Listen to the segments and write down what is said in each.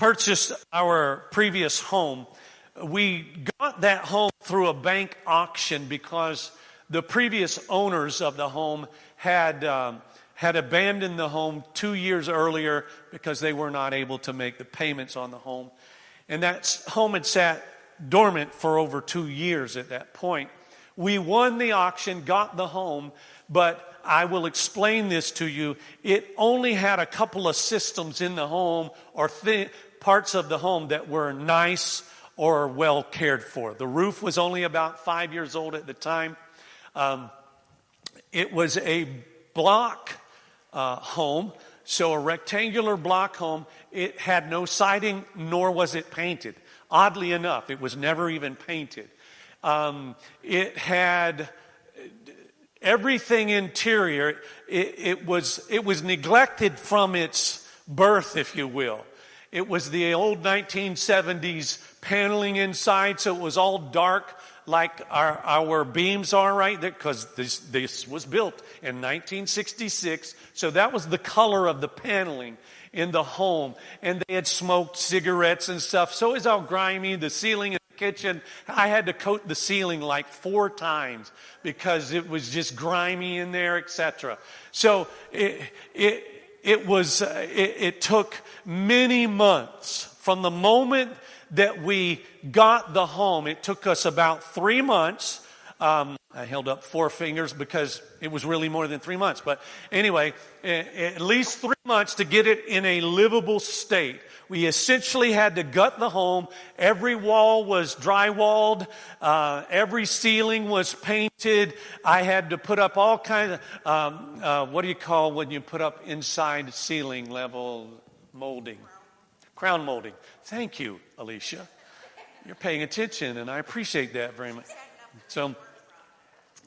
purchased our previous home, we got that home through a bank auction because the previous owners of the home had um, had abandoned the home two years earlier because they were not able to make the payments on the home, and that home had sat dormant for over two years at that point. We won the auction, got the home, but I will explain this to you. It only had a couple of systems in the home or th- parts of the home that were nice or well cared for. The roof was only about five years old at the time. Um, it was a block uh, home, so a rectangular block home. It had no siding, nor was it painted. Oddly enough, it was never even painted. Um, it had everything interior. It, it, was it was neglected from its birth, if you will. It was the old 1970s paneling inside, so it was all dark like our, our beams are right there, because this, this was built in 1966. So that was the color of the paneling in the home. And they had smoked cigarettes and stuff. So it was all grimy. The ceiling in the kitchen, I had to coat the ceiling like four times because it was just grimy in there, etc. So it, it, it was, uh, it, it took many months from the moment that we got the home. It took us about three months. Um, I held up four fingers because it was really more than three months. But anyway, at least three months to get it in a livable state. We essentially had to gut the home. Every wall was drywalled. Uh, every ceiling was painted. I had to put up all kinds of, um, uh, what do you call when you put up inside ceiling level molding? Crown molding. Thank you, Alicia. You're paying attention, and I appreciate that very much. So,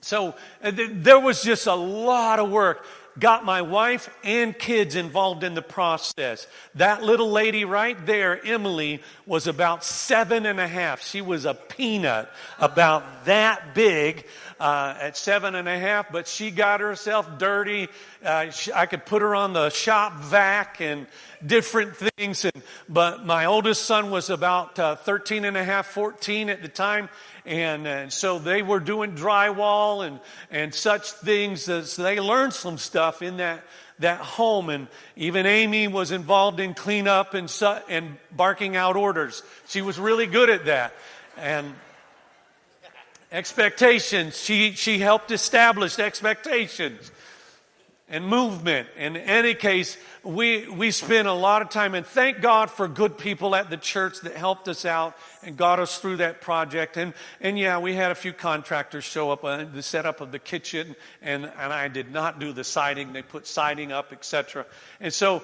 so uh, there was just a lot of work. Got my wife and kids involved in the process. That little lady right there, Emily, was about seven and a half. She was a peanut, about that big uh, at seven and a half, but she got herself dirty. Uh, she, I could put her on the shop vac and different things. And, but my oldest son was about uh, 13 and a half, 14 at the time. And, and so they were doing drywall and, and such things. So they learned some stuff in that, that home. And even Amy was involved in cleanup and, su- and barking out orders. She was really good at that. And expectations, she, she helped establish expectations and movement. In any case, we, we spent a lot of time and thank God for good people at the church that helped us out and got us through that project. And, and yeah, we had a few contractors show up on uh, the setup of the kitchen and, and I did not do the siding. They put siding up, etc. And so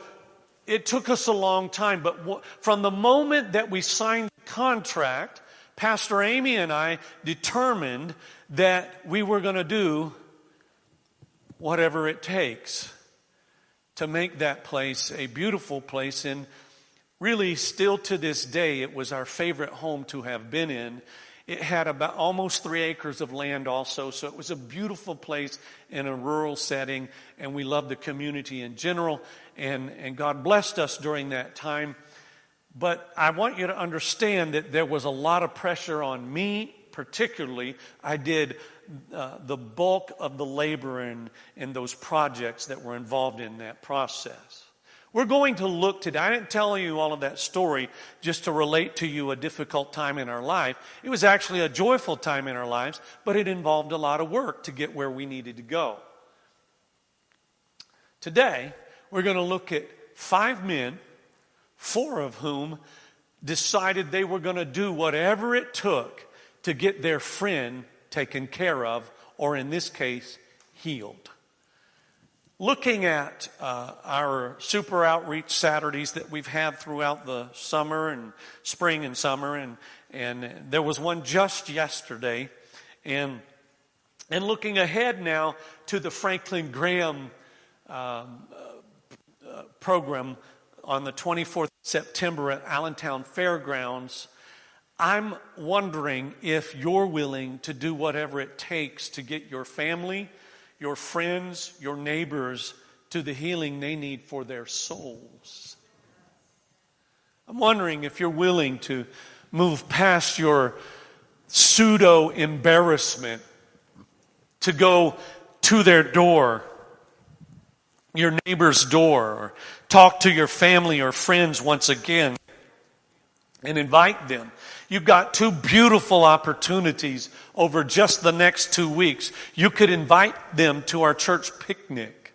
it took us a long time, but w- from the moment that we signed the contract, Pastor Amy and I determined that we were going to do whatever it takes to make that place a beautiful place. And really, still to this day, it was our favorite home to have been in. It had about almost three acres of land also, so it was a beautiful place in a rural setting, and we loved the community in general, and, and God blessed us during that time. But I want you to understand that there was a lot of pressure on me, particularly. I did uh, the bulk of the labor in, in those projects that were involved in that process. We're going to look today. I didn't tell you all of that story just to relate to you a difficult time in our life. It was actually a joyful time in our lives, but it involved a lot of work to get where we needed to go. Today, we're going to look at five men, four of whom decided they were going to do whatever it took to get their friend taken care of, or in this case, healed. looking at uh, our super outreach Saturdays that we've had throughout the summer and spring and summer, and and there was one just yesterday, and and looking ahead now to the Franklin Graham um, uh, uh, program on the 24th September at Allentown Fairgrounds. I'm wondering if you're willing to do whatever it takes to get your family your friends, your neighbors to the healing they need for their souls. I'm wondering if you're willing to move past your pseudo embarrassment to go to their door, your neighbor's door, or talk to your family or friends once again and invite them You've got two beautiful opportunities over just the next two weeks. You could invite them to our church picnic.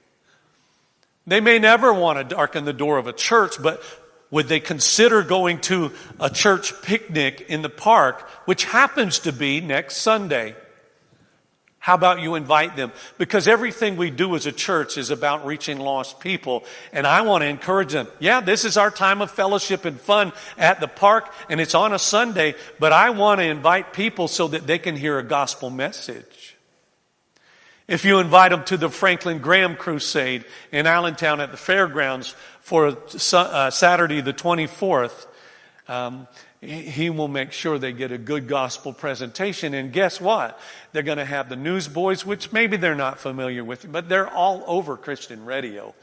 They may never want to darken the door of a church, but would they consider going to a church picnic in the park, which happens to be next Sunday? How about you invite them? Because everything we do as a church is about reaching lost people. And I want to encourage them. Yeah, this is our time of fellowship and fun at the park, and it's on a Sunday, but I want to invite people so that they can hear a gospel message. If you invite them to the Franklin Graham Crusade in Allentown at the fairgrounds for uh, Saturday the 24th, um, he will make sure they get a good gospel presentation. And guess what? They're going to have the newsboys, which maybe they're not familiar with, but they're all over Christian radio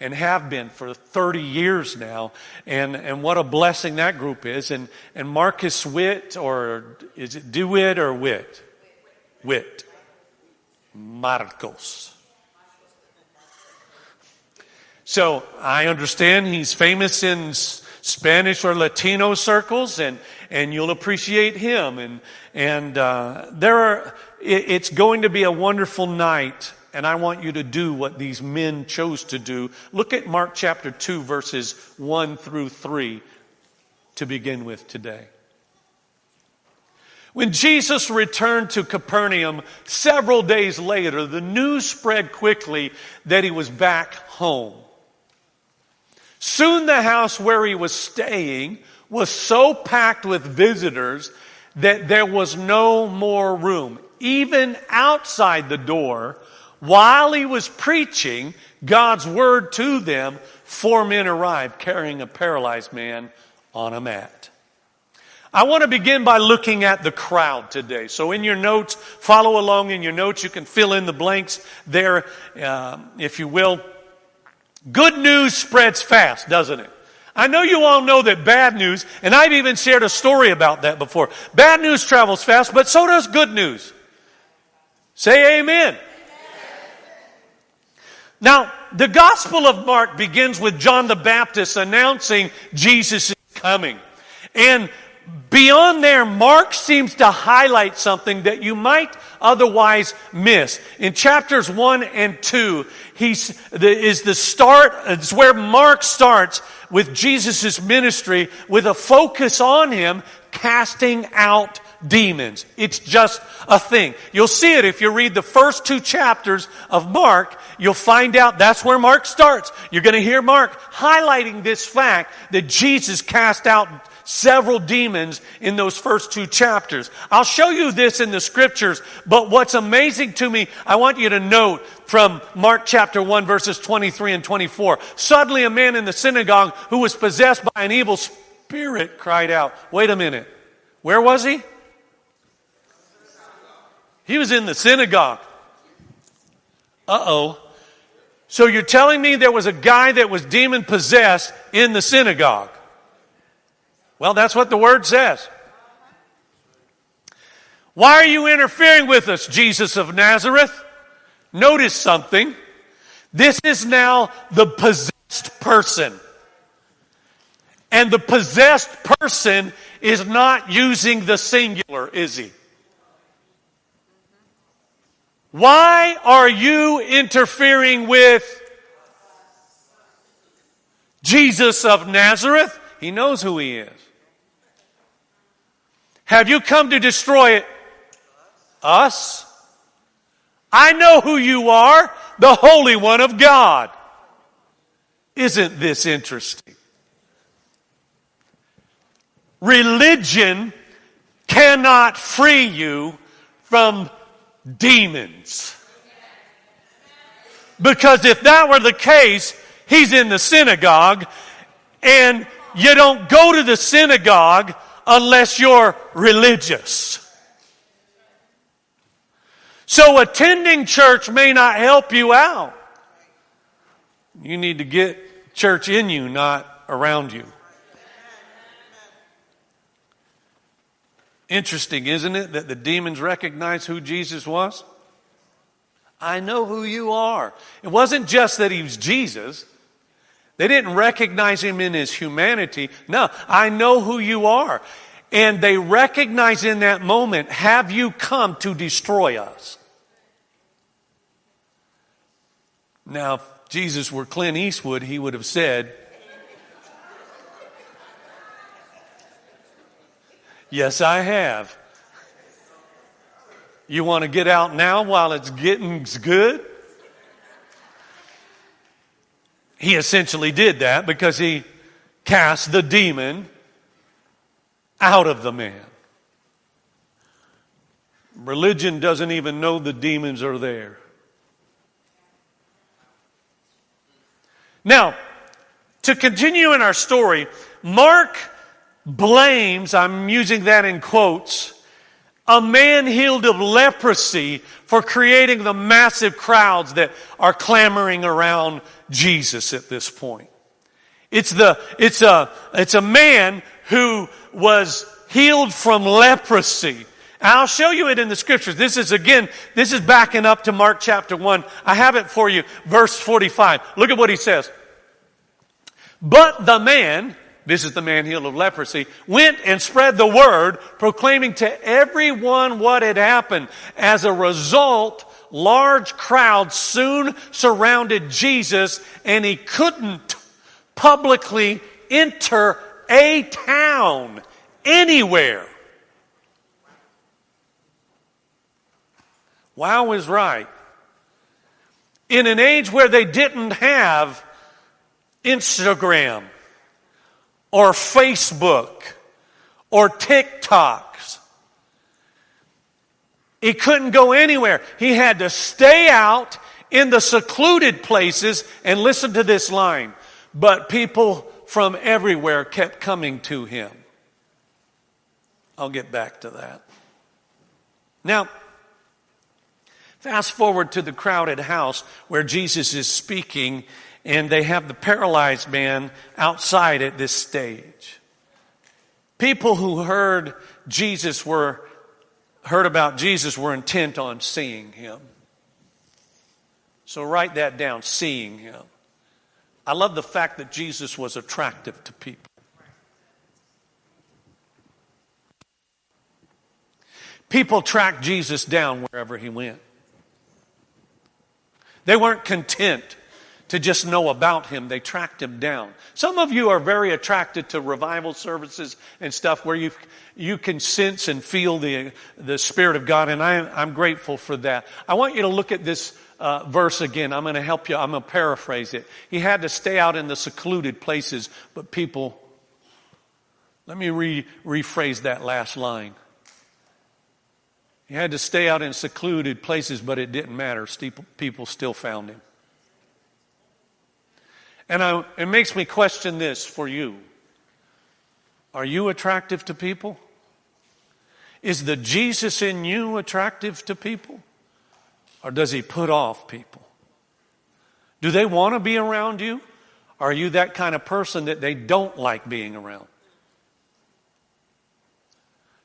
and have been for 30 years now. And, and what a blessing that group is. And, and Marcus Witt, or is it DeWitt or Witt? Witt. Marcos. So I understand he's famous in Spanish or Latino circles, and, and you'll appreciate him. And, and uh, there are, it, it's going to be a wonderful night, and I want you to do what these men chose to do. Look at Mark chapter 2, verses 1 through 3 to begin with today. When Jesus returned to Capernaum several days later, the news spread quickly that he was back home. Soon the house where he was staying was so packed with visitors that there was no more room. Even outside the door, while he was preaching God's word to them, four men arrived carrying a paralyzed man on a mat. I want to begin by looking at the crowd today. So in your notes, follow along in your notes. You can fill in the blanks there, uh, if you will. Good news spreads fast, doesn't it? I know you all know that bad news, and I've even shared a story about that before. Bad news travels fast, but so does good news. Say amen. amen. Now, the Gospel of Mark begins with John the Baptist announcing Jesus is coming. And Beyond there, Mark seems to highlight something that you might otherwise miss. In chapters 1 and 2, he's the, is the start, it's where Mark starts with Jesus' ministry with a focus on him casting out demons. It's just a thing. You'll see it if you read the first two chapters of Mark. You'll find out that's where Mark starts. You're going to hear Mark highlighting this fact that Jesus cast out several demons in those first two chapters. I'll show you this in the scriptures, but what's amazing to me, I want you to note from Mark chapter 1 verses 23 and 24. Suddenly a man in the synagogue who was possessed by an evil spirit cried out, wait a minute, where was he? He was in the synagogue. Uh oh. So you're telling me there was a guy that was demon possessed in the synagogue? Well, that's what the word says. Why are you interfering with us, Jesus of Nazareth? Notice something. This is now the possessed person. And the possessed person is not using the singular, is he? Why are you interfering with Jesus of Nazareth? He knows who he is. Have you come to destroy it? Us? I know who you are. the Holy One of God. Isn't this interesting? Religion cannot free you from demons. Because if that were the case, he's in the synagogue and you don't go to the synagogue unless you're religious. So attending church may not help you out. You need to get church in you, not around you. Interesting, isn't it, that the demons recognized who Jesus was? I know who you are. It wasn't just that he was Jesus. They didn't recognize him in his humanity. No, I know who you are. And they recognize in that moment, have you come to destroy us? Now, if Jesus were Clint Eastwood, he would have said, Yes, I have. You want to get out now while it's getting good? He essentially did that because he cast the demon out of the man. Religion doesn't even know the demons are there. Now, to continue in our story, Mark blames, I'm using that in quotes, a man healed of leprosy for creating the massive crowds that are clamoring around Jesus at this point. It's the, it's a, it's a man who was healed from leprosy. I'll show you it in the scriptures. This is again, this is backing up to Mark chapter 1. I have it for you, verse 45. Look at what he says. But the man, this is the man healed of leprosy, went and spread the word, proclaiming to everyone what had happened. As a result, large crowds soon surrounded Jesus and he couldn't publicly enter a town anywhere. Wow is right. In an age where they didn't have Instagram or Facebook or TikToks. He couldn't go anywhere. He had to stay out in the secluded places and listen to this line. But people from everywhere kept coming to him. I'll get back to that. Now, fast forward to the crowded house where Jesus is speaking and they have the paralyzed man outside at this stage. People who heard Jesus were heard about Jesus were intent on seeing him. So write that down, seeing him. I love the fact that Jesus was attractive to people. People tracked Jesus down wherever he went. They weren't content to just know about him. They tracked him down. Some of you are very attracted to revival services and stuff where you you can sense and feel the the spirit of God, and I, I'm grateful for that. I want you to look at this uh, verse again. I'm going to help you. I'm going to paraphrase it. He had to stay out in the secluded places, but people. Let me re- rephrase that last line. He had to stay out in secluded places, but it didn't matter. People still found him. And I, it makes me question this for you. Are you attractive to people? Is the Jesus in you attractive to people? Or does he put off people? Do they want to be around you? Are you that kind of person that they don't like being around?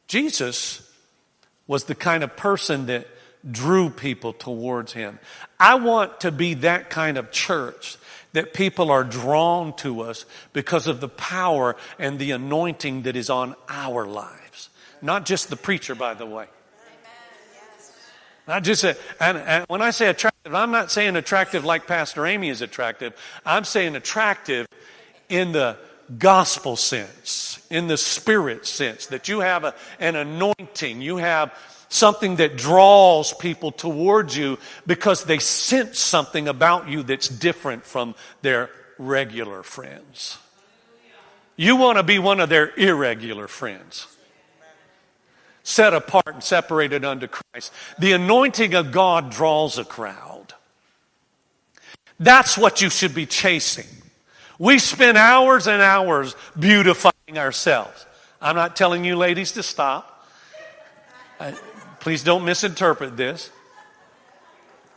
Jesus was the kind of person that drew people towards him. I want to be that kind of church that people are drawn to us because of the power and the anointing that is on our lives. Not just the preacher, by the way. Not just a, and, and when I say attractive, I'm not saying attractive like Pastor Amy is attractive. I'm saying attractive in the gospel sense, in the spirit sense, that you have a, an anointing, you have something that draws people towards you because they sense something about you that's different from their regular friends. You want to be one of their irregular friends. Set apart and separated unto Christ. The anointing of God draws a crowd. That's what you should be chasing. We spend hours and hours beautifying ourselves. I'm not telling you ladies to stop. Please don't misinterpret this.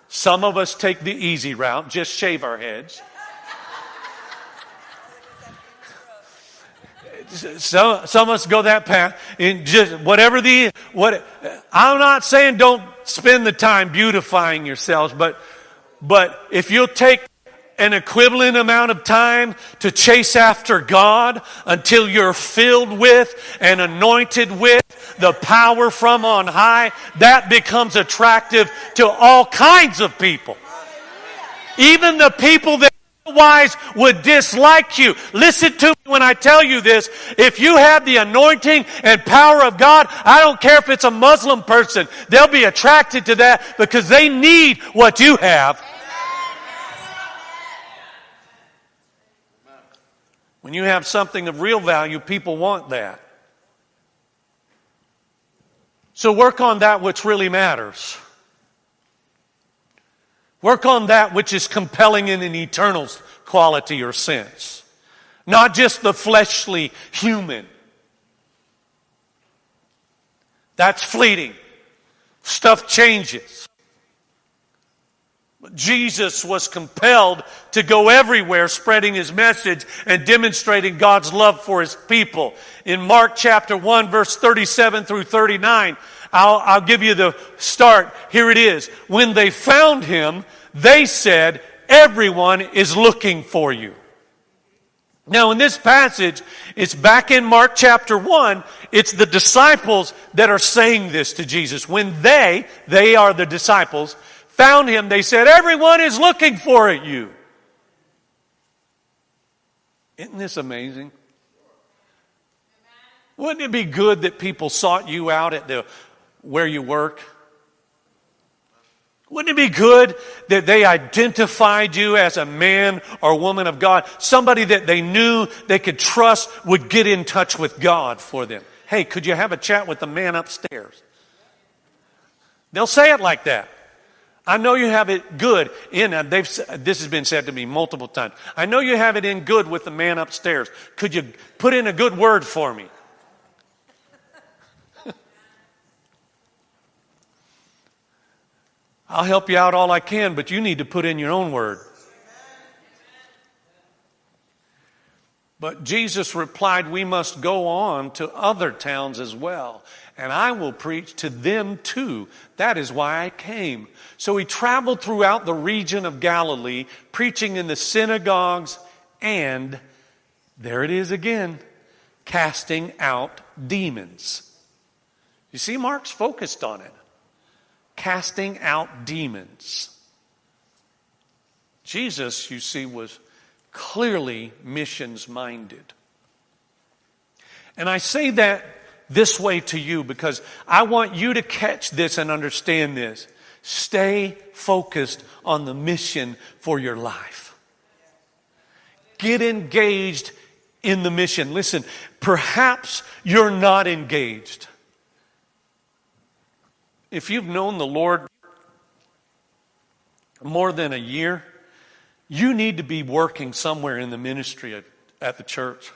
Some of us take the easy route, just shave our heads. Some, some of us go that path. and just whatever the what I'm not saying don't spend the time beautifying yourselves, but but if you'll take an equivalent amount of time to chase after God until you're filled with and anointed with the power from on high, that becomes attractive to all kinds of people. Even the people that otherwise would dislike you. Listen to me when I tell you this. If you have the anointing and power of God, I don't care if it's a Muslim person, they'll be attracted to that because they need what you have. When you have something of real value, people want that. So work on that which really matters. Work on that which is compelling in an eternal quality or sense. Not just the fleshly human. That's fleeting. Stuff changes. Jesus was compelled to go everywhere spreading his message and demonstrating God's love for his people. In Mark chapter 1 verse 37 through 39, I'll, I'll give you the start. Here it is. When they found him, they said, everyone is looking for you. Now, in this passage, it's back in Mark chapter 1. It's the disciples that are saying this to Jesus. When they, they are the disciples, found him, they said, Everyone is looking for it. you. Isn't this amazing? Wouldn't it be good that people sought you out at the where you work? Wouldn't it be good that they identified you as a man or woman of God? Somebody that they knew they could trust would get in touch with God for them. Hey, could you have a chat with the man upstairs? They'll say it like that. I know you have it good in, uh, they've, this has been said to me multiple times. I know you have it in good with the man upstairs. Could you put in a good word for me? I'll help you out all I can, but you need to put in your own word. But Jesus replied, We must go on to other towns as well, and I will preach to them too. That is why I came. So he traveled throughout the region of Galilee, preaching in the synagogues and, there it is again, casting out demons. You see, Mark's focused on it. Casting out demons. Jesus, you see, was clearly missions minded. And I say that this way to you because I want you to catch this and understand this. Stay focused on the mission for your life. Get engaged in the mission. Listen, perhaps you're not engaged. If you've known the Lord more than a year, you need to be working somewhere in the ministry at, at the church.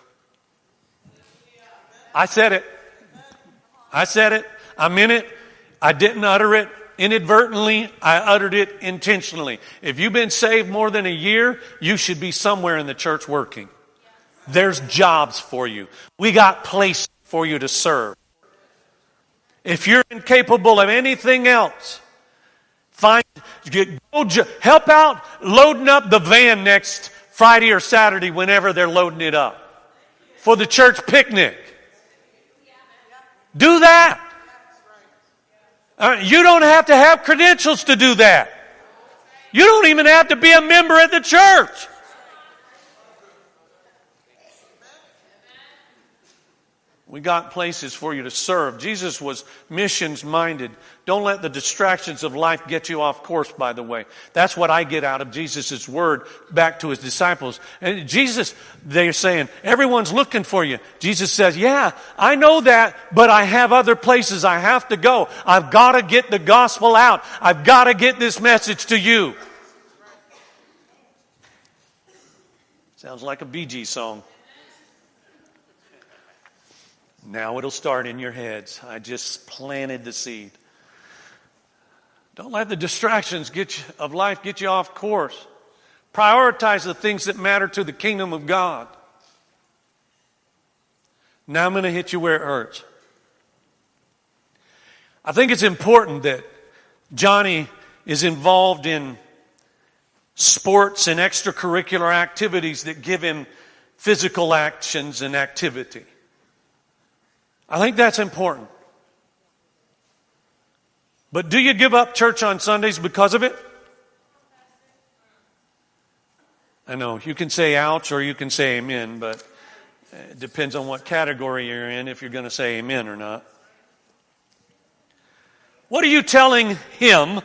I said it. I said it. I'm in it. I didn't utter it inadvertently. I uttered it intentionally. If you've been saved more than a year, you should be somewhere in the church working. There's jobs for you. We got places for you to serve. If you're incapable of anything else, Find, go, help out loading up the van next Friday or Saturday whenever they're loading it up for the church picnic. Do that. Uh, you don't have to have credentials to do that. You don't even have to be a member at the church. We got places for you to serve. Jesus was missions minded. Don't let the distractions of life get you off course, by the way. That's what I get out of Jesus' word back to his disciples. And Jesus, they're saying, everyone's looking for you. Jesus says, yeah, I know that, but I have other places I have to go. I've got to get the gospel out. I've got to get this message to you. Sounds like a Bee Gees song. Now it'll start in your heads. I just planted the seed. Don't let the distractions get you, of life get you off course. Prioritize the things that matter to the kingdom of God. Now I'm going to hit you where it hurts. I think it's important that Johnny is involved in sports and extracurricular activities that give him physical actions and activity. I think that's important. But do you give up church on Sundays because of it? I know you can say ouch or you can say amen, but it depends on what category you're in if you're going to say amen or not. What are you telling him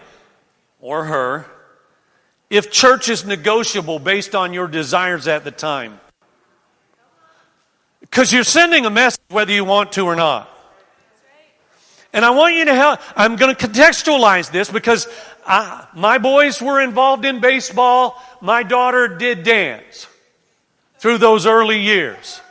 or her if church is negotiable based on your desires at the time? Because you're sending a message whether you want to or not. And I want you to help. I'm going to contextualize this because I, my boys were involved in baseball. My daughter did dance through those early years.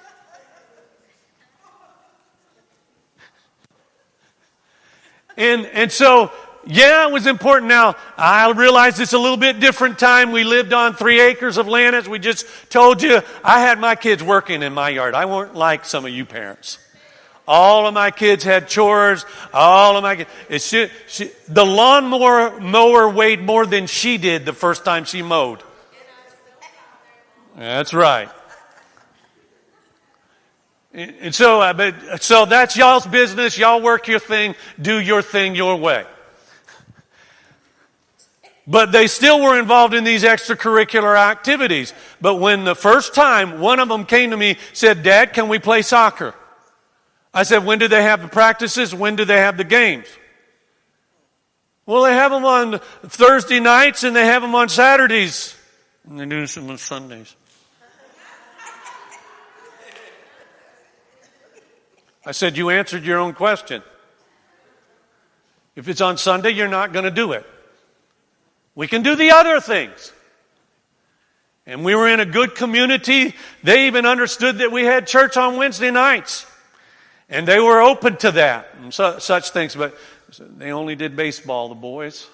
And, and so yeah, it was important. Now, I realize it's a little bit different time. We lived on three acres of land, as we just told you. I had my kids working in my yard. I weren't like some of you parents. All of my kids had chores. All of my kids. She, she, the lawnmower mower weighed more than she did the first time she mowed. That's right. And so, uh, so that's y'all's business. Y'all work your thing. Do your thing your way. But they still were involved in these extracurricular activities. But when the first time one of them came to me, said, Dad, can we play soccer? I said, when do they have the practices? When do they have the games? Well, they have them on Thursday nights and they have them on Saturdays. And they do some on Sundays. I said, You answered your own question. If it's on Sunday, you're not going to do it. We can do the other things. And we were in a good community. They even understood that we had church on Wednesday nights. And they were open to that and su- such things. But they only did baseball, the boys.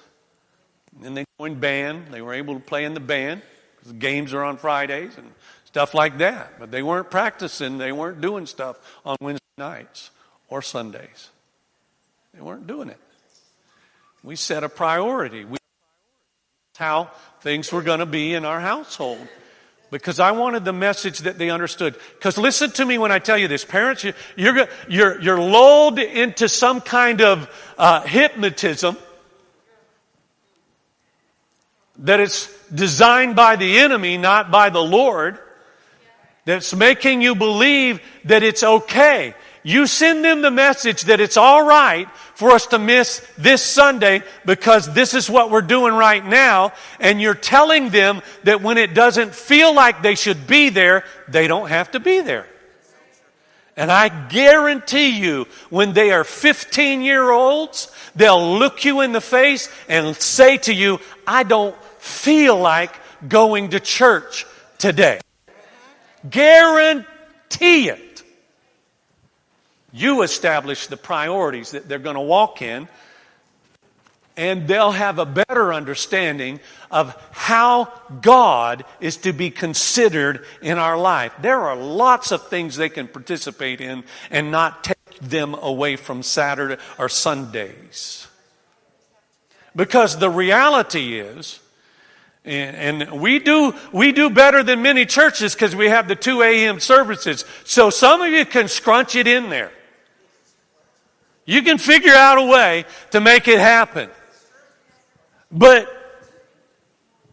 And they joined band. They were able to play in the band because the games are on Fridays and stuff like that. But they weren't practicing. They weren't doing stuff on Wednesday nights or Sundays. They weren't doing it. We set a priority. We how things were going to be in our household because I wanted the message that they understood. Because listen to me when I tell you this, parents, you, are you're, you're lulled into some kind of uh, hypnotism that it's designed by the enemy, not by the Lord. That's making you believe that it's okay. You send them the message that it's all right for us to miss this Sunday because this is what we're doing right now. And you're telling them that when it doesn't feel like they should be there, they don't have to be there. And I guarantee you, when they are 15 year olds, they'll look you in the face and say to you, I don't feel like going to church today. Guarantee it. You establish the priorities that they're going to walk in, and they'll have a better understanding of how God is to be considered in our life. There are lots of things they can participate in and not take them away from Saturday or Sundays. Because the reality is, and, we do we do better than many churches because we have the 2 a.m. services. So some of you can scrunch it in there. You can figure out a way to make it happen. But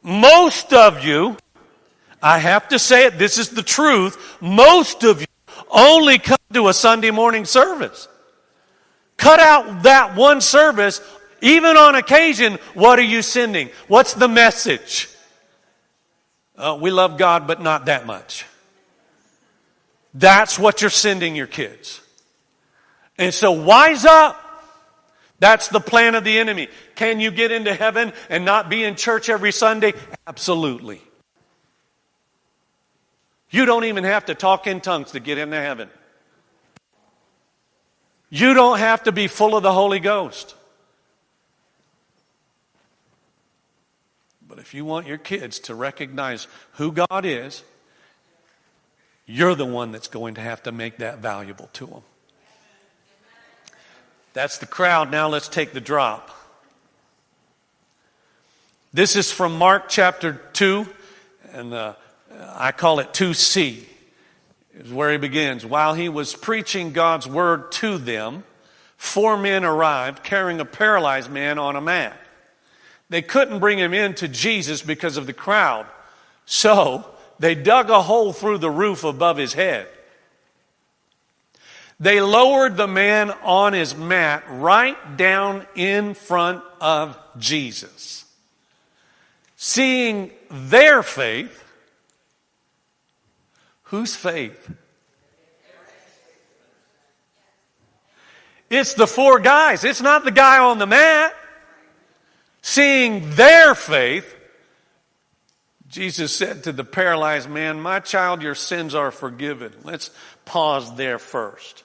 most of you, I have to say it, this is the truth, most of you only come to a Sunday morning service. Cut out that one service, even on occasion. What are you sending? What's the message? Uh, we love God, but not that much. That's what you're sending your kids. And so wise up. That's the plan of the enemy. Can you get into heaven and not be in church every Sunday? Absolutely. You don't even have to talk in tongues to get into heaven. You don't have to be full of the Holy Ghost. But if you want your kids to recognize who God is, you're the one that's going to have to make that valuable to them. That's the crowd. Now let's take the drop. This is from Mark chapter 2, and uh, I call it 2C. Is where he begins. While he was preaching God's word to them, four men arrived carrying a paralyzed man on a mat. They couldn't bring him in to Jesus because of the crowd. So they dug a hole through the roof above his head. They lowered the man on his mat right down in front of Jesus. Seeing their faith, whose faith? It's the four guys. It's not the guy on the mat. Seeing their faith, Jesus said to the paralyzed man, My child, your sins are forgiven. Let's pause there first.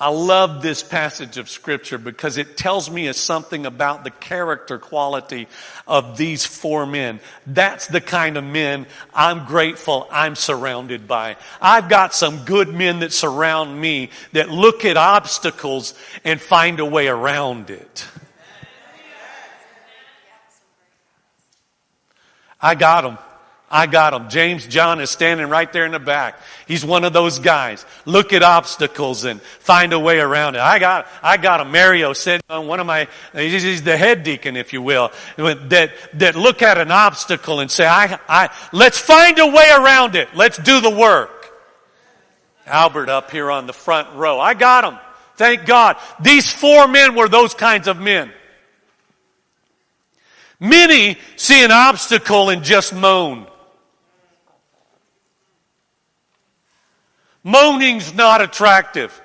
I love this passage of scripture because it tells me something about the character quality of these four men. That's the kind of men I'm grateful I'm surrounded by. I've got some good men that surround me that look at obstacles and find a way around it. I got them. I got him. James John is standing right there in the back. He's one of those guys. Look at obstacles and find a way around it. I got, I got him. Mario said on one of my, he's the head deacon, if you will, that, that look at an obstacle and say, I, I, let's find a way around it. Let's do the work. Albert up here on the front row. I got him. Thank God. These four men were those kinds of men. Many see an obstacle and just moan. Moaning's not attractive.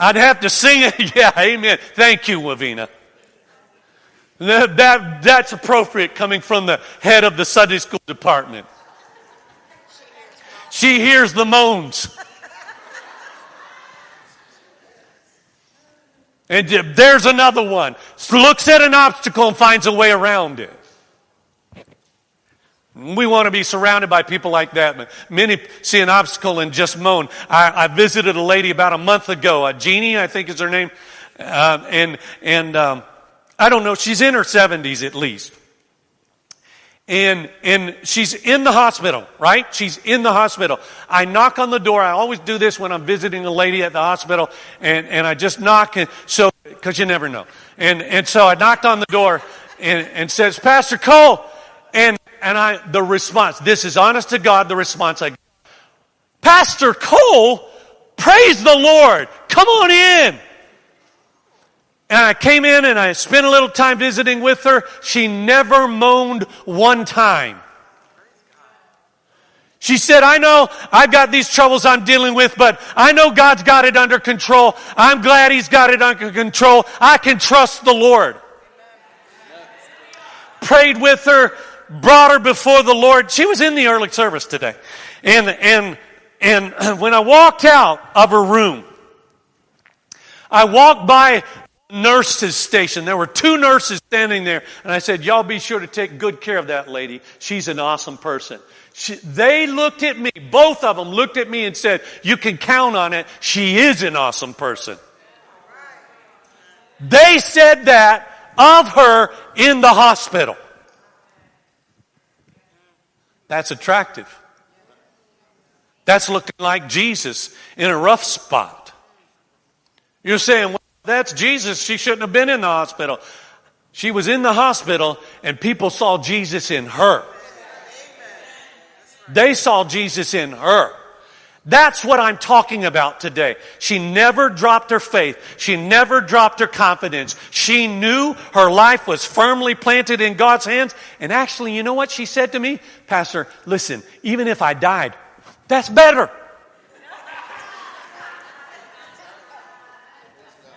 I'd have to sing it. Yeah, amen. Thank you, Wavina. That, that, that's appropriate coming from the head of the Sunday school department. She hears the moans. And there's another one. Looks at an obstacle and finds a way around it. We want to be surrounded by people like that. Many see an obstacle and just moan. I, I visited a lady about a month ago, a Jeannie, I think is her name, uh, and and um, I don't know, she's in her seventies at least, and and she's in the hospital, right? She's in the hospital. I knock on the door. I always do this when I'm visiting a lady at the hospital, and and I just knock, and so because you never know, and and so I knocked on the door, and and says, Pastor Cole, and and I, the response, this is honest to God, the response I Pastor Cole, praise the Lord. Come on in. And I came in and I spent a little time visiting with her. She never moaned one time. She said, I know I've got these troubles I'm dealing with, but I know God's got it under control. I'm glad He's got it under control. I can trust the Lord. Prayed with her, brought her before the Lord. She was in the early service today. And, and, and when I walked out of her room, I walked by nurse's station. There were two nurses standing there, and I said, Y'all be sure to take good care of that lady. She's an awesome person. She, they looked at me, both of them looked at me and said, You can count on it. She is an awesome person. They said that of her in the hospital. That's attractive. That's looking like Jesus in a rough spot. You're saying, well, that's Jesus. She shouldn't have been in the hospital. She was in the hospital and people saw Jesus in her. They saw Jesus in her. That's what I'm talking about today. She never dropped her faith. She never dropped her confidence. She knew her life was firmly planted in God's hands. And actually, you know what she said to me? Pastor, listen, even if I died, that's better.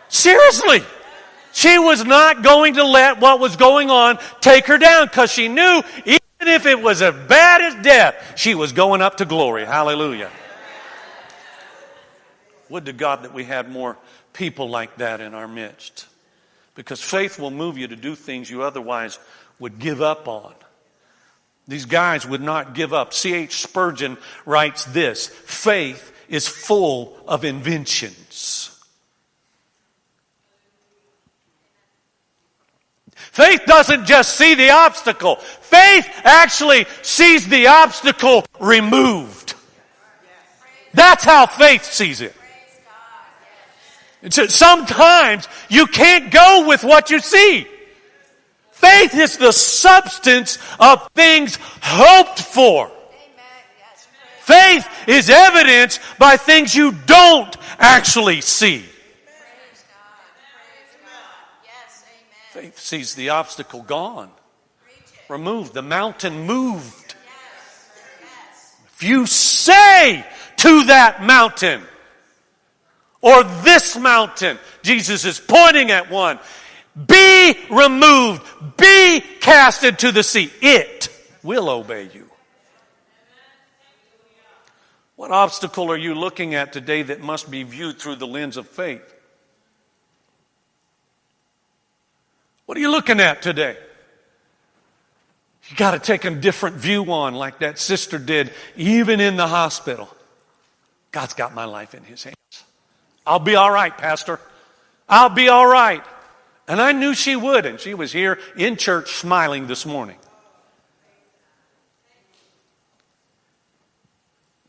Seriously. She was not going to let what was going on take her down because she knew even if it was as bad as death, she was going up to glory. Hallelujah. Would to God that we had more people like that in our midst. Because faith will move you to do things you otherwise would give up on. These guys would not give up. C.H. Spurgeon writes this faith is full of inventions. Faith doesn't just see the obstacle. Faith actually sees the obstacle removed. That's how faith sees it. Sometimes you can't go with what you see. Faith is the substance of things hoped for. Faith is evidence by things you don't actually see. Faith sees the obstacle gone, removed, the mountain moved. If you say to that mountain, or this mountain. Jesus is pointing at one. Be removed. Be cast into the sea. It will obey you. What obstacle are you looking at today that must be viewed through the lens of faith? What are you looking at today? You got to take a different view on, like that sister did, even in the hospital. God's got my life in His hands. I'll be all right, Pastor. I'll be all right. And I knew she would, and she was here in church smiling this morning.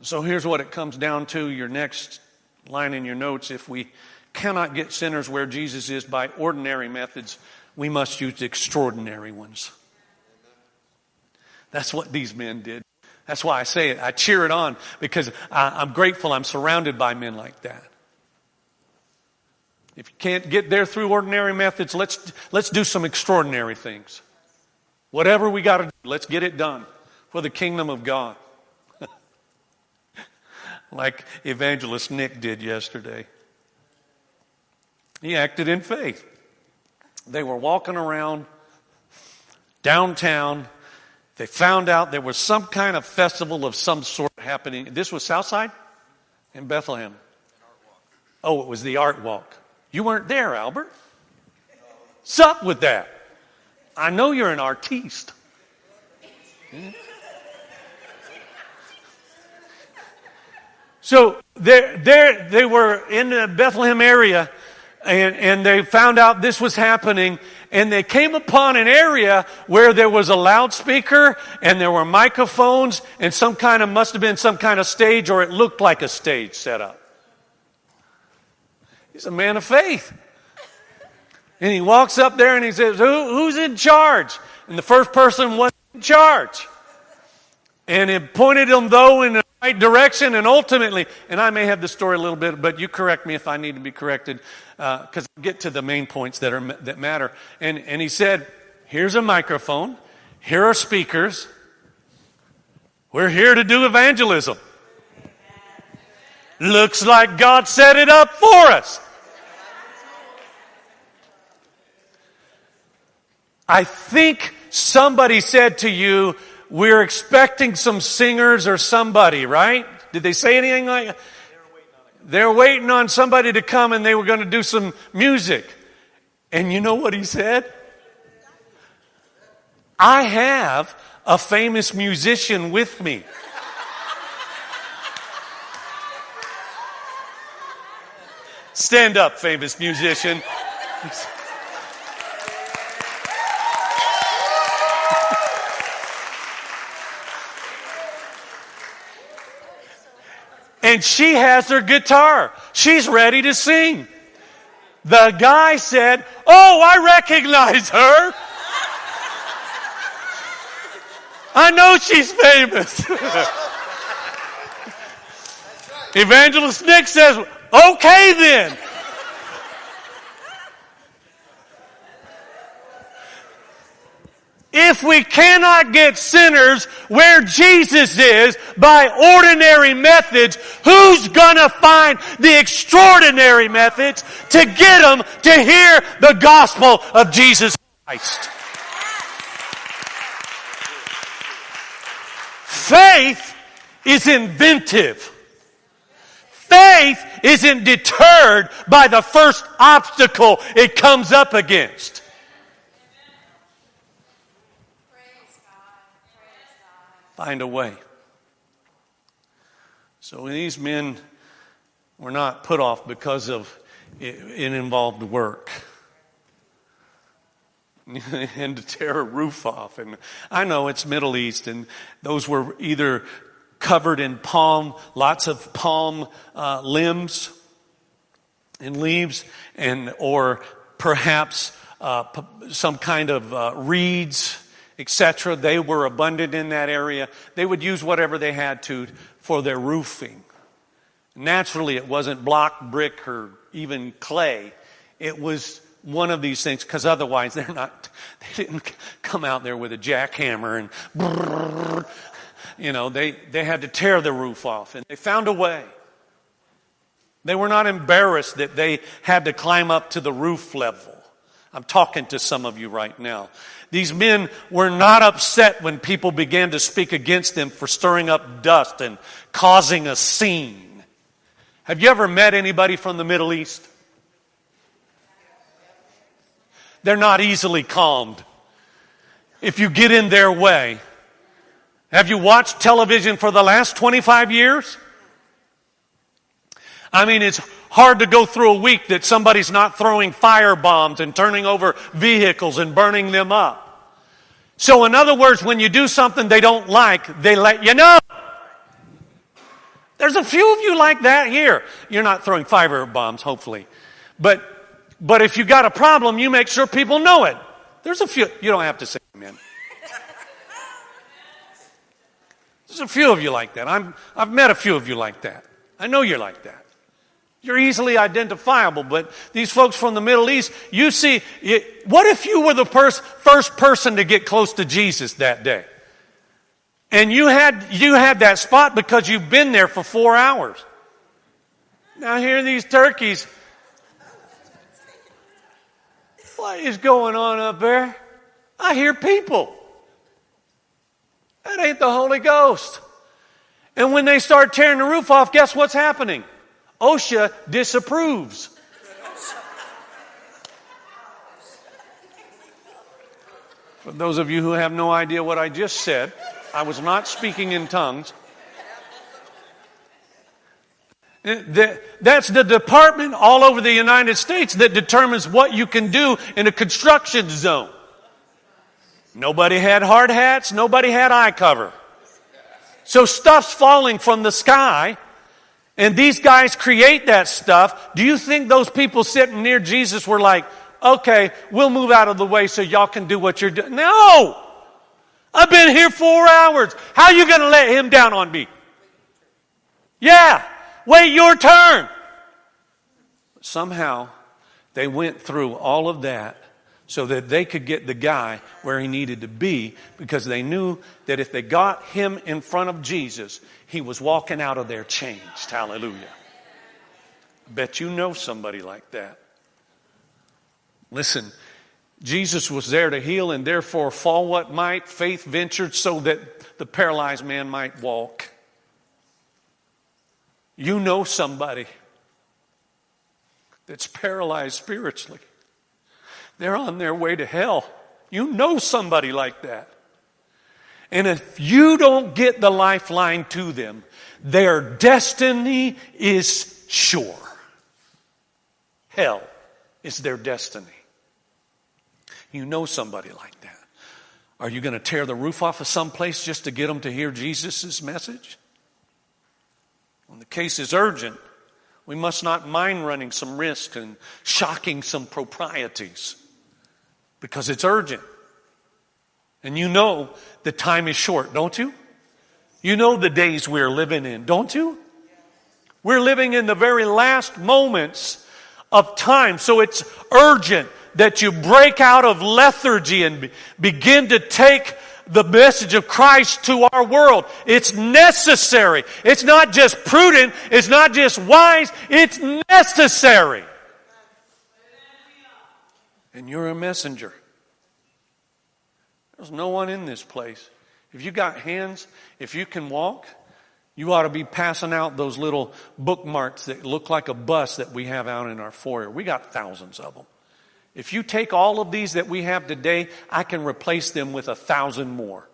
So here's what it comes down to your next line in your notes. If we cannot get sinners where Jesus is by ordinary methods, we must use extraordinary ones. That's what these men did. That's why I say it. I cheer it on because I'm grateful I'm surrounded by men like that. If you can't get there through ordinary methods, let's, let's do some extraordinary things. Whatever we got to do, let's get it done for the kingdom of God. like evangelist Nick did yesterday. He acted in faith. They were walking around downtown. They found out there was some kind of festival of some sort happening. This was Southside in Bethlehem. Oh, it was the art walk. You weren't there, Albert. Sup with that. I know you're an artiste. So they they were in the Bethlehem area and, and they found out this was happening and they came upon an area where there was a loudspeaker and there were microphones and some kind of, must have been some kind of stage or it looked like a stage set up. He's a man of faith. And he walks up there and he says, Who, Who's in charge? And the first person was in charge. And it pointed them, though, in the right direction. And ultimately, and I may have the story a little bit, but you correct me if I need to be corrected, because uh, I get to the main points that, are, that matter. And, and he said, Here's a microphone, here are speakers. We're here to do evangelism. Looks like God set it up for us. I think somebody said to you, we're expecting some singers or somebody, right? Did they say anything like that? They're waiting on somebody to come and they were going to do some music. And you know what he said? I have a famous musician with me. Stand up, famous musician. and she has her guitar. She's ready to sing. The guy said, Oh, I recognize her. I know she's famous. Evangelist Nick says, Okay then. If we cannot get sinners where Jesus is by ordinary methods, who's gonna find the extraordinary methods to get them to hear the gospel of Jesus Christ? Faith is inventive. Faith isn't deterred by the first obstacle it comes up against. Find a way. So these men were not put off because of it, involved work. and to tear a roof off. And I know it's Middle East, and those were either covered in palm, lots of palm uh, limbs and leaves, and or perhaps uh, some kind of uh, reeds etc. They were abundant in that area. They would use whatever they had to for their roofing. Naturally, it wasn't block, brick, or even clay. It was one of these things because otherwise they're not, they didn't come out there with a jackhammer and brrr, you know, they, they had to tear the roof off and they found a way. They were not embarrassed that they had to climb up to the roof level. I'm talking to some of you right now. These men were not upset when people began to speak against them for stirring up dust and causing a scene. Have you ever met anybody from the Middle East? They're not easily calmed. If you get in their way, have you watched television for the last 25 years? I mean, it's hard to go through a week that somebody's not throwing fire bombs and turning over vehicles and burning them up. So, in other words, when you do something they don't like, they let you know. There's a few of you like that here. You're not throwing fire bombs, hopefully. But, but if you got a problem, you make sure people know it. There's a few, you don't have to say amen. There's a few of you like that. I'm, I've met a few of you like that. I know you're like that. You're easily identifiable, but these folks from the Middle East, you see, what if you were the pers- first person to get close to Jesus that day? And you had, you had that spot because you've been there for four hours. Now here these turkeys. What is going on up there? I hear people. That ain't the Holy Ghost. And when they start tearing the roof off, guess what's happening? OSHA disapproves. For those of you who have no idea what I just said, I was not speaking in tongues. That's the department all over the United States that determines what you can do in a construction zone. Nobody had hard hats, nobody had eye cover. So stuff's falling from the sky and these guys create that stuff. Do you think those people sitting near Jesus were like, okay, we'll move out of the way so y'all can do what you're doing? No! I've been here four hours. How are you going to let him down on me? Yeah, wait your turn. Somehow, they went through all of that so that they could get the guy where he needed to be because they knew that if they got him in front of Jesus, he was walking out of there changed. Hallelujah. Bet you know somebody like that. Listen, Jesus was there to heal, and therefore, fall what might, faith ventured so that the paralyzed man might walk. You know somebody that's paralyzed spiritually. They're on their way to hell. You know somebody like that. And if you don't get the lifeline to them, their destiny is sure. Hell is their destiny. You know somebody like that. Are you going to tear the roof off of some place just to get them to hear Jesus' message? When the case is urgent, we must not mind running some risk and shocking some proprieties because it's urgent. And you know the time is short, don't you? You know the days we're living in, don't you? We're living in the very last moments of time. So it's urgent that you break out of lethargy and begin to take the message of Christ to our world. It's necessary. It's not just prudent. It's not just wise. It's necessary. And you're a messenger. There's no one in this place. If you got hands, if you can walk, you ought to be passing out those little bookmarks that look like a bus that we have out in our foyer. We got thousands of them. If you take all of these that we have today, I can replace them with a thousand more.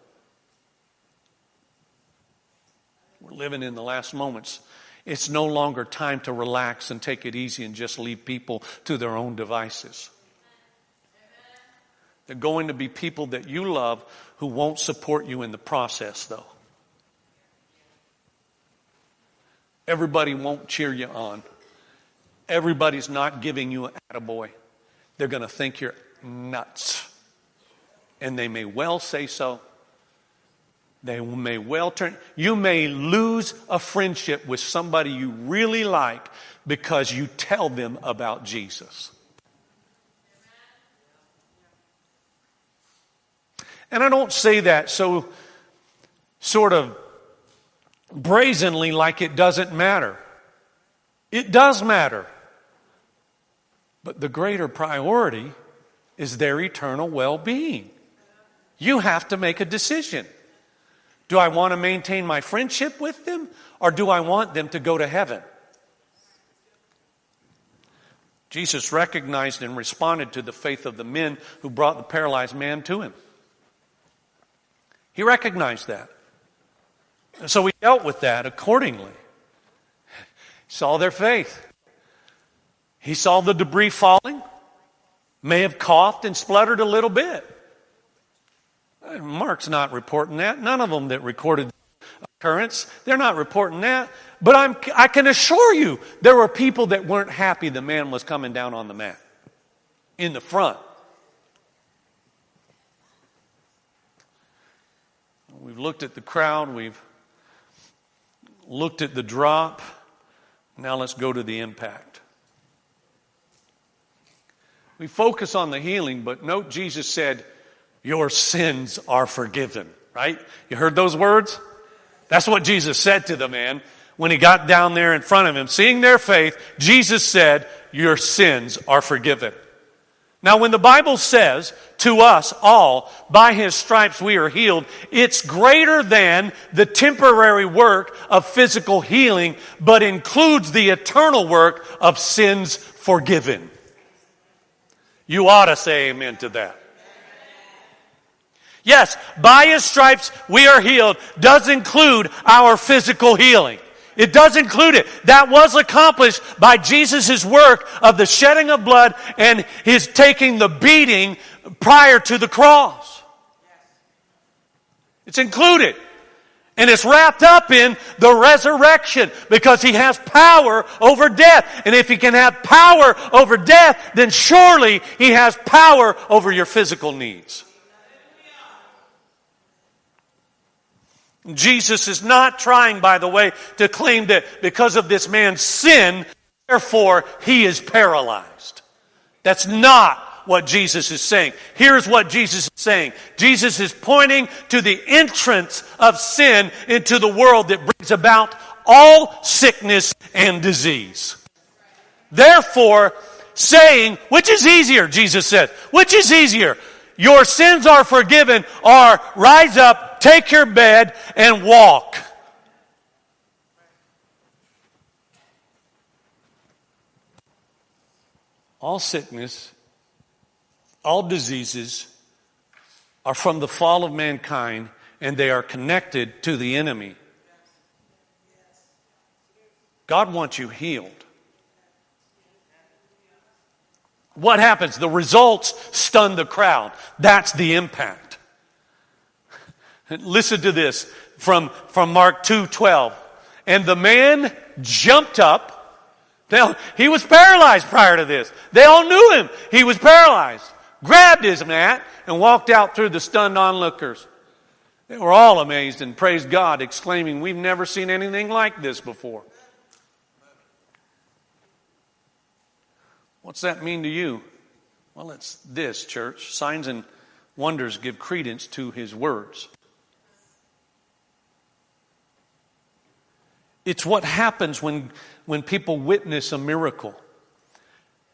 We're living in the last moments. It's no longer time to relax and take it easy and just leave people to their own devices. They're going to be people that you love who won't support you in the process, though. Everybody won't cheer you on. Everybody's not giving you an attaboy. They're going to think you're nuts. And they may well say so. They may well turn. You may lose a friendship with somebody you really like because you tell them about Jesus. And I don't say that so sort of brazenly like it doesn't matter. It does matter. But the greater priority is their eternal well being. You have to make a decision. Do I want to maintain my friendship with them or do I want them to go to heaven? Jesus recognized and responded to the faith of the men who brought the paralyzed man to him. He recognized that. And so he dealt with that accordingly. Saw their faith. He saw the debris falling, may have coughed and spluttered a little bit. Mark's not reporting that. None of them that recorded the occurrence, they're not reporting that. But I'm, I can assure you, there were people that weren't happy the man was coming down on the mat in the front. We've looked at the crowd, we've looked at the drop. Now let's go to the impact. We focus on the healing, but note Jesus said, Your sins are forgiven, right? You heard those words? That's what Jesus said to the man when he got down there in front of him. Seeing their faith, Jesus said, Your sins are forgiven. Now, when the Bible says to us all, by his stripes we are healed, it's greater than the temporary work of physical healing, but includes the eternal work of sins forgiven. You ought to say amen to that. Yes, by his stripes we are healed does include our physical healing. It does include it. That was accomplished by Jesus' work of the shedding of blood and his taking the beating prior to the cross. It's included. And it's wrapped up in the resurrection because he has power over death. And if he can have power over death, then surely he has power over your physical needs. Jesus is not trying, by the way, to claim that because of this man's sin, therefore he is paralyzed. That's not what Jesus is saying. Here's what Jesus is saying. Jesus is pointing to the entrance of sin into the world that brings about all sickness and disease. Therefore, saying, which is easier, Jesus said, which is easier? Your sins are forgiven or rise up, take your bed, and walk. All sickness, all diseases are from the fall of mankind and they are connected to the enemy. God wants you healed. What happens? The results stun the crowd. That's the impact. Listen to this from, from Mark 2 12. And the man jumped up. Now, he was paralyzed prior to this. They all knew him. He was paralyzed. Grabbed his mat and walked out through the stunned onlookers. They were all amazed and praised God, exclaiming, We've never seen anything like this before. What's that mean to you? Well, it's this, church. Signs and wonders give credence to his words. It's what happens when, when people witness a miracle.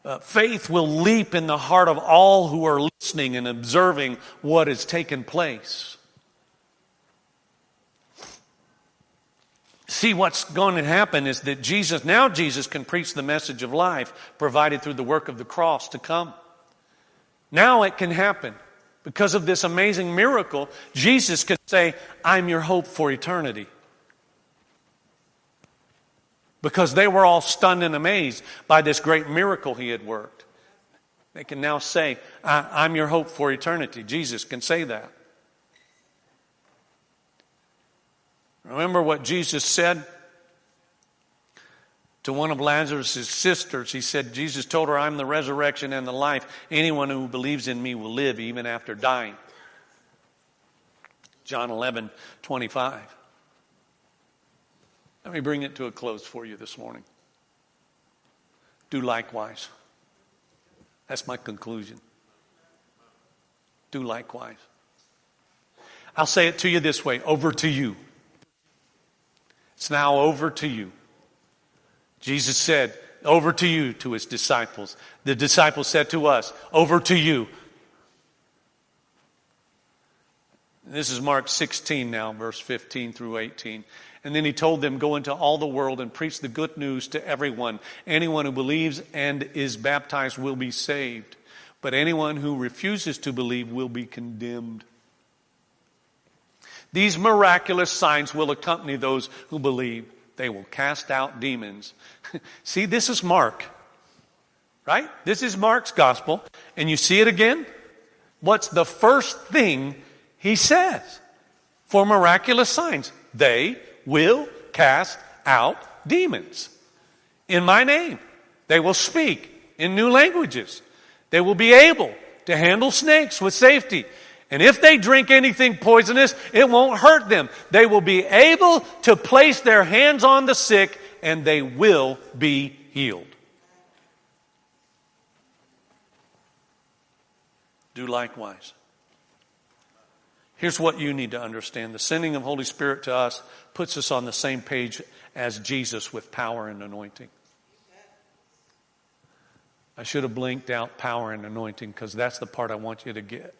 Uh, faith will leap in the heart of all who are listening and observing what has taken place. See, what's going to happen is that Jesus, now Jesus can preach the message of life provided through the work of the cross to come. Now it can happen. Because of this amazing miracle, Jesus could say, I'm your hope for eternity. Because they were all stunned and amazed by this great miracle he had worked. They can now say, I'm your hope for eternity. Jesus can say that. Remember what Jesus said to one of Lazarus' sisters? He said, Jesus told her, I'm the resurrection and the life. Anyone who believes in me will live even after dying. John 11, 25. Let me bring it to a close for you this morning. Do likewise. That's my conclusion. Do likewise. I'll say it to you this way over to you. It's now over to you. Jesus said, Over to you to his disciples. The disciples said to us, Over to you. This is Mark 16 now, verse 15 through 18. And then he told them, Go into all the world and preach the good news to everyone. Anyone who believes and is baptized will be saved, but anyone who refuses to believe will be condemned. These miraculous signs will accompany those who believe. They will cast out demons. see, this is Mark, right? This is Mark's gospel. And you see it again? What's the first thing he says for miraculous signs? They will cast out demons in my name. They will speak in new languages. They will be able to handle snakes with safety. And if they drink anything poisonous, it won't hurt them. They will be able to place their hands on the sick and they will be healed. Do likewise. Here's what you need to understand the sending of Holy Spirit to us puts us on the same page as Jesus with power and anointing. I should have blinked out power and anointing because that's the part I want you to get.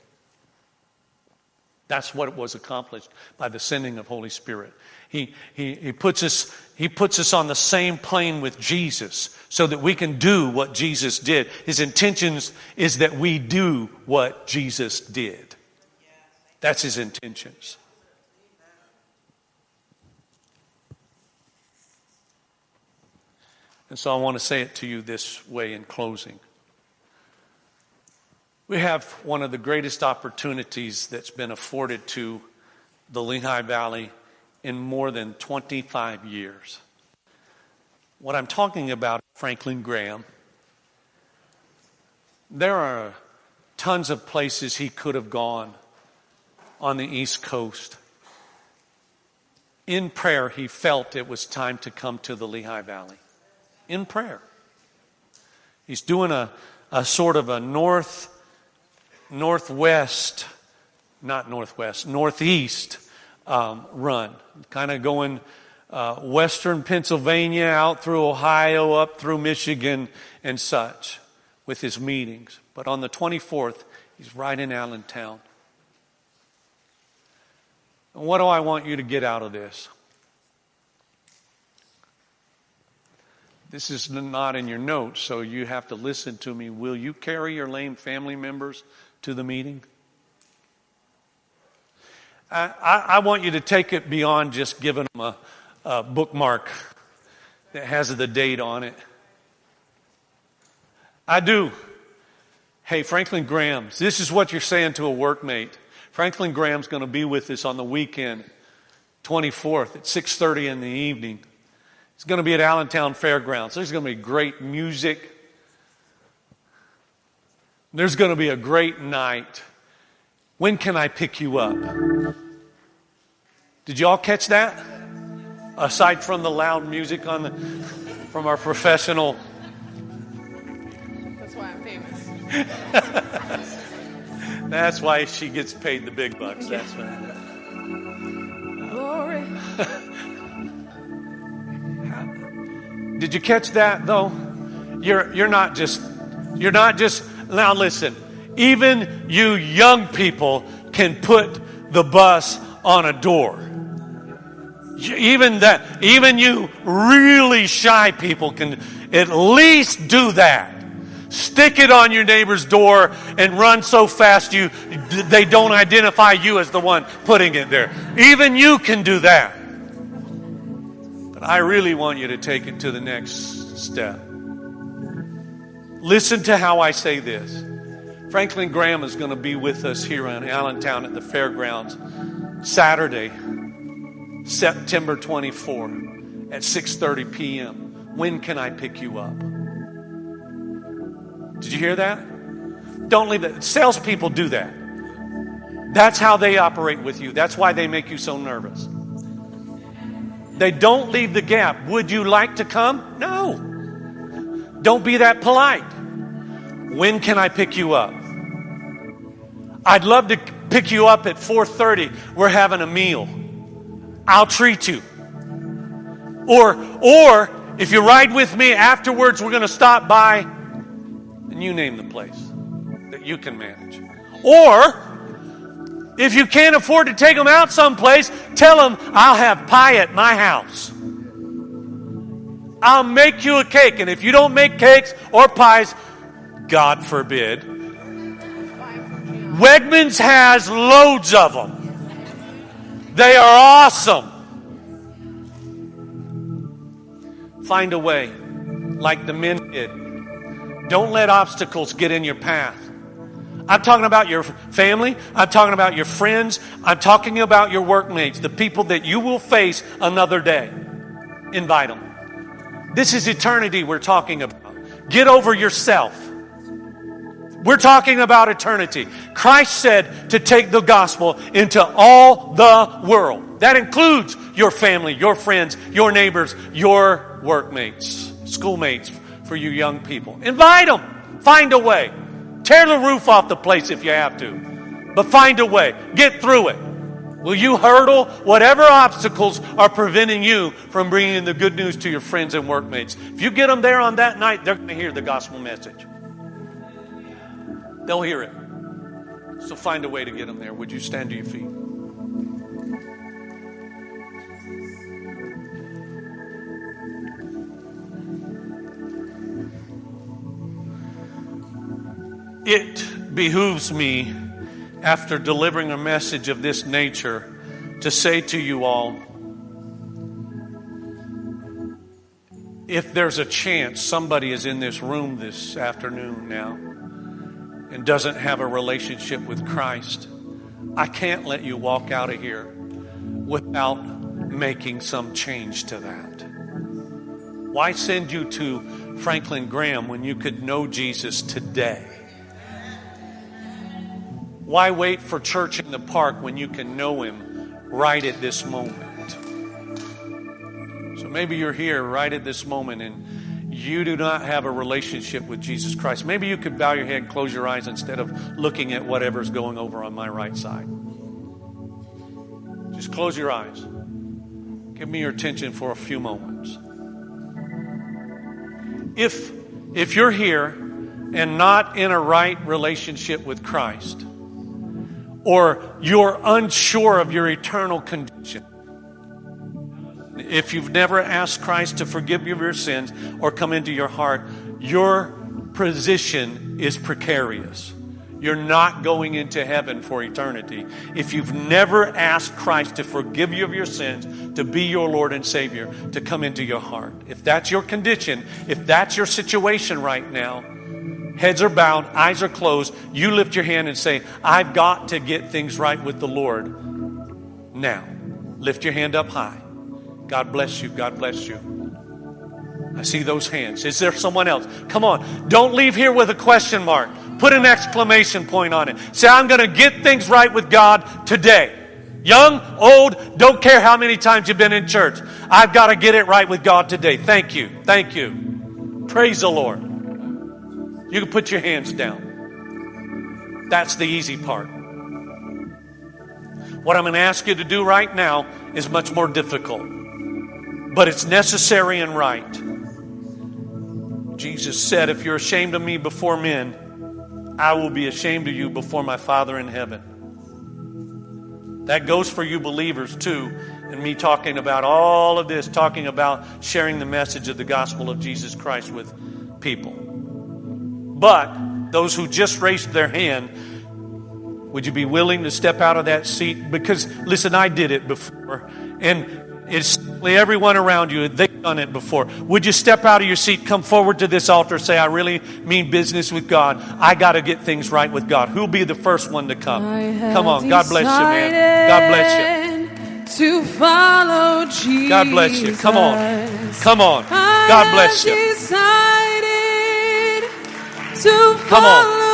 That's what was accomplished by the sending of Holy Spirit. He, he, he, puts us, he puts us on the same plane with Jesus so that we can do what Jesus did. His intentions is that we do what Jesus did. That's his intentions. And so I want to say it to you this way in closing. We have one of the greatest opportunities that's been afforded to the Lehigh Valley in more than 25 years. What I'm talking about, Franklin Graham, there are tons of places he could have gone on the East Coast. In prayer, he felt it was time to come to the Lehigh Valley. In prayer. He's doing a, a sort of a north northwest, not northwest, northeast um, run, kind of going uh, western Pennsylvania out through Ohio, up through Michigan, and such with his meetings. But on the 24th, he's right in Allentown. And what do I want you to get out of this? This is not in your notes, so you have to listen to me. Will you carry your lame family members to the meeting? I, I, want you to take it beyond just giving them a, a bookmark that has the date on it. I do. Hey, Franklin Graham's, this is what you're saying to a workmate. Franklin Graham's going to be with us on the weekend, 24th at 6:30 in the evening. It's going to be at Allentown Fairgrounds. There's going to be great music. There's going to be a great night. When can I pick you up? Did you all catch that? Aside from the loud music on the, from our professional That's why I'm famous. That's why she gets paid the big bucks. That's right. Glory. Did you catch that though? You're you're not just you're not just now listen. Even you young people can put the bus on a door. Even that even you really shy people can at least do that. Stick it on your neighbor's door and run so fast you they don't identify you as the one putting it there. Even you can do that. But I really want you to take it to the next step. Listen to how I say this. Franklin Graham is going to be with us here in Allentown at the fairgrounds Saturday, September 24 at 6:30 p.m. When can I pick you up? Did you hear that? Don't leave that. Salespeople do that. That's how they operate with you. That's why they make you so nervous. They don't leave the gap. Would you like to come? No. Don't be that polite. When can I pick you up? I'd love to pick you up at 4:30. We're having a meal. I'll treat you. Or or if you ride with me afterwards, we're going to stop by and you name the place that you can manage. Or if you can't afford to take them out someplace, tell them I'll have pie at my house. I'll make you a cake. And if you don't make cakes or pies, God forbid, Wegmans has loads of them. They are awesome. Find a way, like the men did. Don't let obstacles get in your path. I'm talking about your family. I'm talking about your friends. I'm talking about your workmates, the people that you will face another day. Invite them. This is eternity we're talking about. Get over yourself. We're talking about eternity. Christ said to take the gospel into all the world. That includes your family, your friends, your neighbors, your workmates, schoolmates for you young people. Invite them. Find a way. Tear the roof off the place if you have to. But find a way. Get through it. Will you hurdle whatever obstacles are preventing you from bringing the good news to your friends and workmates? If you get them there on that night, they're going to hear the gospel message. They'll hear it. So find a way to get them there. Would you stand to your feet? It behooves me, after delivering a message of this nature, to say to you all if there's a chance somebody is in this room this afternoon now and doesn't have a relationship with Christ, I can't let you walk out of here without making some change to that. Why send you to Franklin Graham when you could know Jesus today? Why wait for church in the park when you can know Him right at this moment? So maybe you're here right at this moment and you do not have a relationship with Jesus Christ. Maybe you could bow your head, close your eyes instead of looking at whatever's going over on my right side. Just close your eyes. Give me your attention for a few moments. If if you're here and not in a right relationship with Christ, or you're unsure of your eternal condition. If you've never asked Christ to forgive you of your sins or come into your heart, your position is precarious. You're not going into heaven for eternity. If you've never asked Christ to forgive you of your sins, to be your Lord and Savior, to come into your heart. If that's your condition, if that's your situation right now, Heads are bowed, eyes are closed. You lift your hand and say, I've got to get things right with the Lord now. Lift your hand up high. God bless you. God bless you. I see those hands. Is there someone else? Come on. Don't leave here with a question mark. Put an exclamation point on it. Say, I'm going to get things right with God today. Young, old, don't care how many times you've been in church. I've got to get it right with God today. Thank you. Thank you. Praise the Lord. You can put your hands down. That's the easy part. What I'm going to ask you to do right now is much more difficult, but it's necessary and right. Jesus said, If you're ashamed of me before men, I will be ashamed of you before my Father in heaven. That goes for you believers too, and me talking about all of this, talking about sharing the message of the gospel of Jesus Christ with people. But those who just raised their hand, would you be willing to step out of that seat? Because, listen, I did it before. And it's everyone around you, they've done it before. Would you step out of your seat, come forward to this altar, say, I really mean business with God. I got to get things right with God. Who'll be the first one to come? Come on. God bless you, man. God bless you. To follow Jesus. God bless you. Come on. Come on. God bless you. Come on.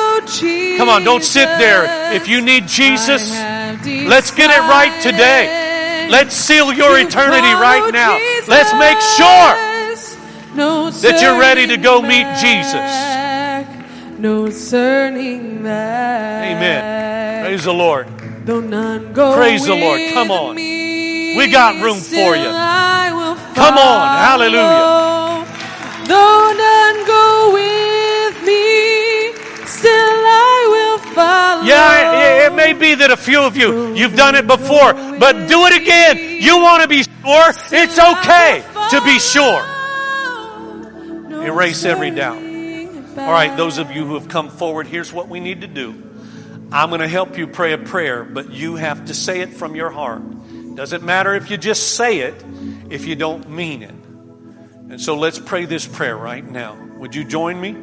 Come on, don't sit there. If you need Jesus, let's get it right today. Let's seal your eternity right now. Let's make sure that you're ready to go meet Jesus. No turning back. Amen. Praise the Lord. Though none go Praise the Lord. Come on. We got room for you. Come on. Hallelujah. Though none go Yeah, it may be that a few of you, you've done it before, but do it again. You want to be sure? It's okay to be sure. Erase every doubt. All right, those of you who have come forward, here's what we need to do. I'm going to help you pray a prayer, but you have to say it from your heart. Doesn't matter if you just say it if you don't mean it. And so let's pray this prayer right now. Would you join me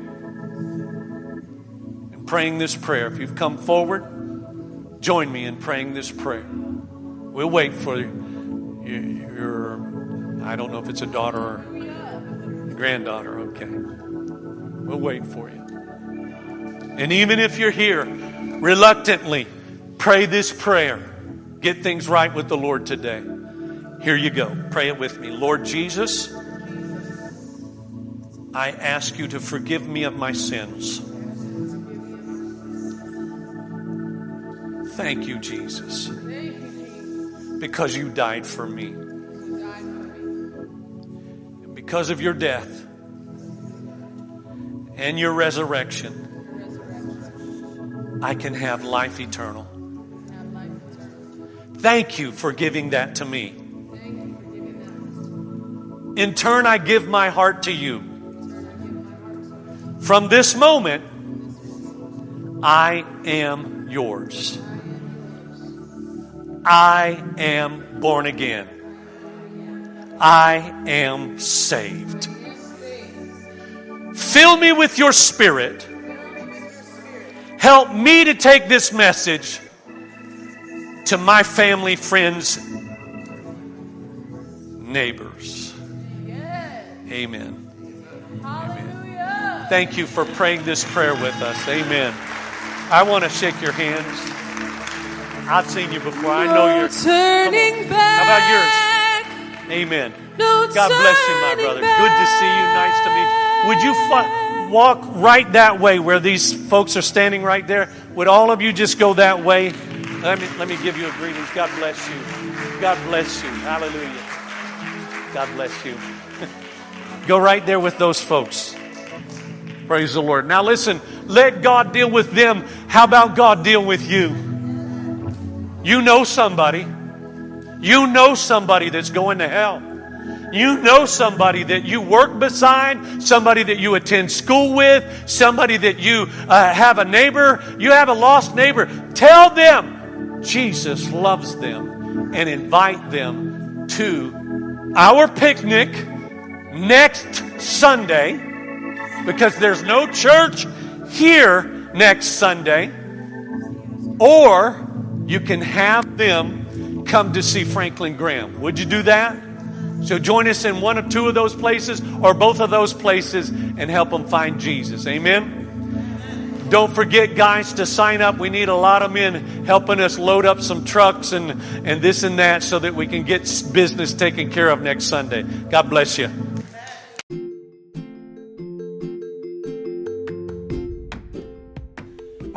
praying this prayer? If you've come forward, join me in praying this prayer. We'll wait for you. your, I don't know if it's a daughter or a granddaughter. Okay. We'll wait for you. And even if you're here, reluctantly, pray this prayer. Get things right with the Lord today. Here you go. Pray it with me. Lord Jesus, I ask you to forgive me of my sins. Thank you, Jesus, because you died for me. And because of your death and your resurrection, I can have life eternal. Thank you for giving that to me. In turn, I give my heart to you. From this moment, I am yours. I am born again. I am saved. Fill me with your spirit. Help me to take this message to my family, friends, neighbors. Amen. Amen. Thank you for praying this prayer with us. Amen. I want to shake your hands. I've seen you before. I know you're turning back. How about yours? Amen. No God bless you, my brother. Good to see you. Nice to meet you. Would you walk right that way where these folks are standing right there? Would all of you just go that way? Let me, let me give you a greeting. God bless you. God bless you. Hallelujah. God bless you. go right there with those folks. Praise the Lord. Now listen, let God deal with them. How about God deal with you? You know somebody. You know somebody that's going to hell. You know somebody that you work beside, somebody that you attend school with, somebody that you uh, have a neighbor, you have a lost neighbor. Tell them Jesus loves them and invite them to our picnic next Sunday because there's no church here next Sunday. Or you can have them come to see Franklin Graham. Would you do that? So join us in one or two of those places or both of those places and help them find Jesus. Amen. Don't forget, guys, to sign up. We need a lot of men helping us load up some trucks and, and this and that so that we can get business taken care of next Sunday. God bless you.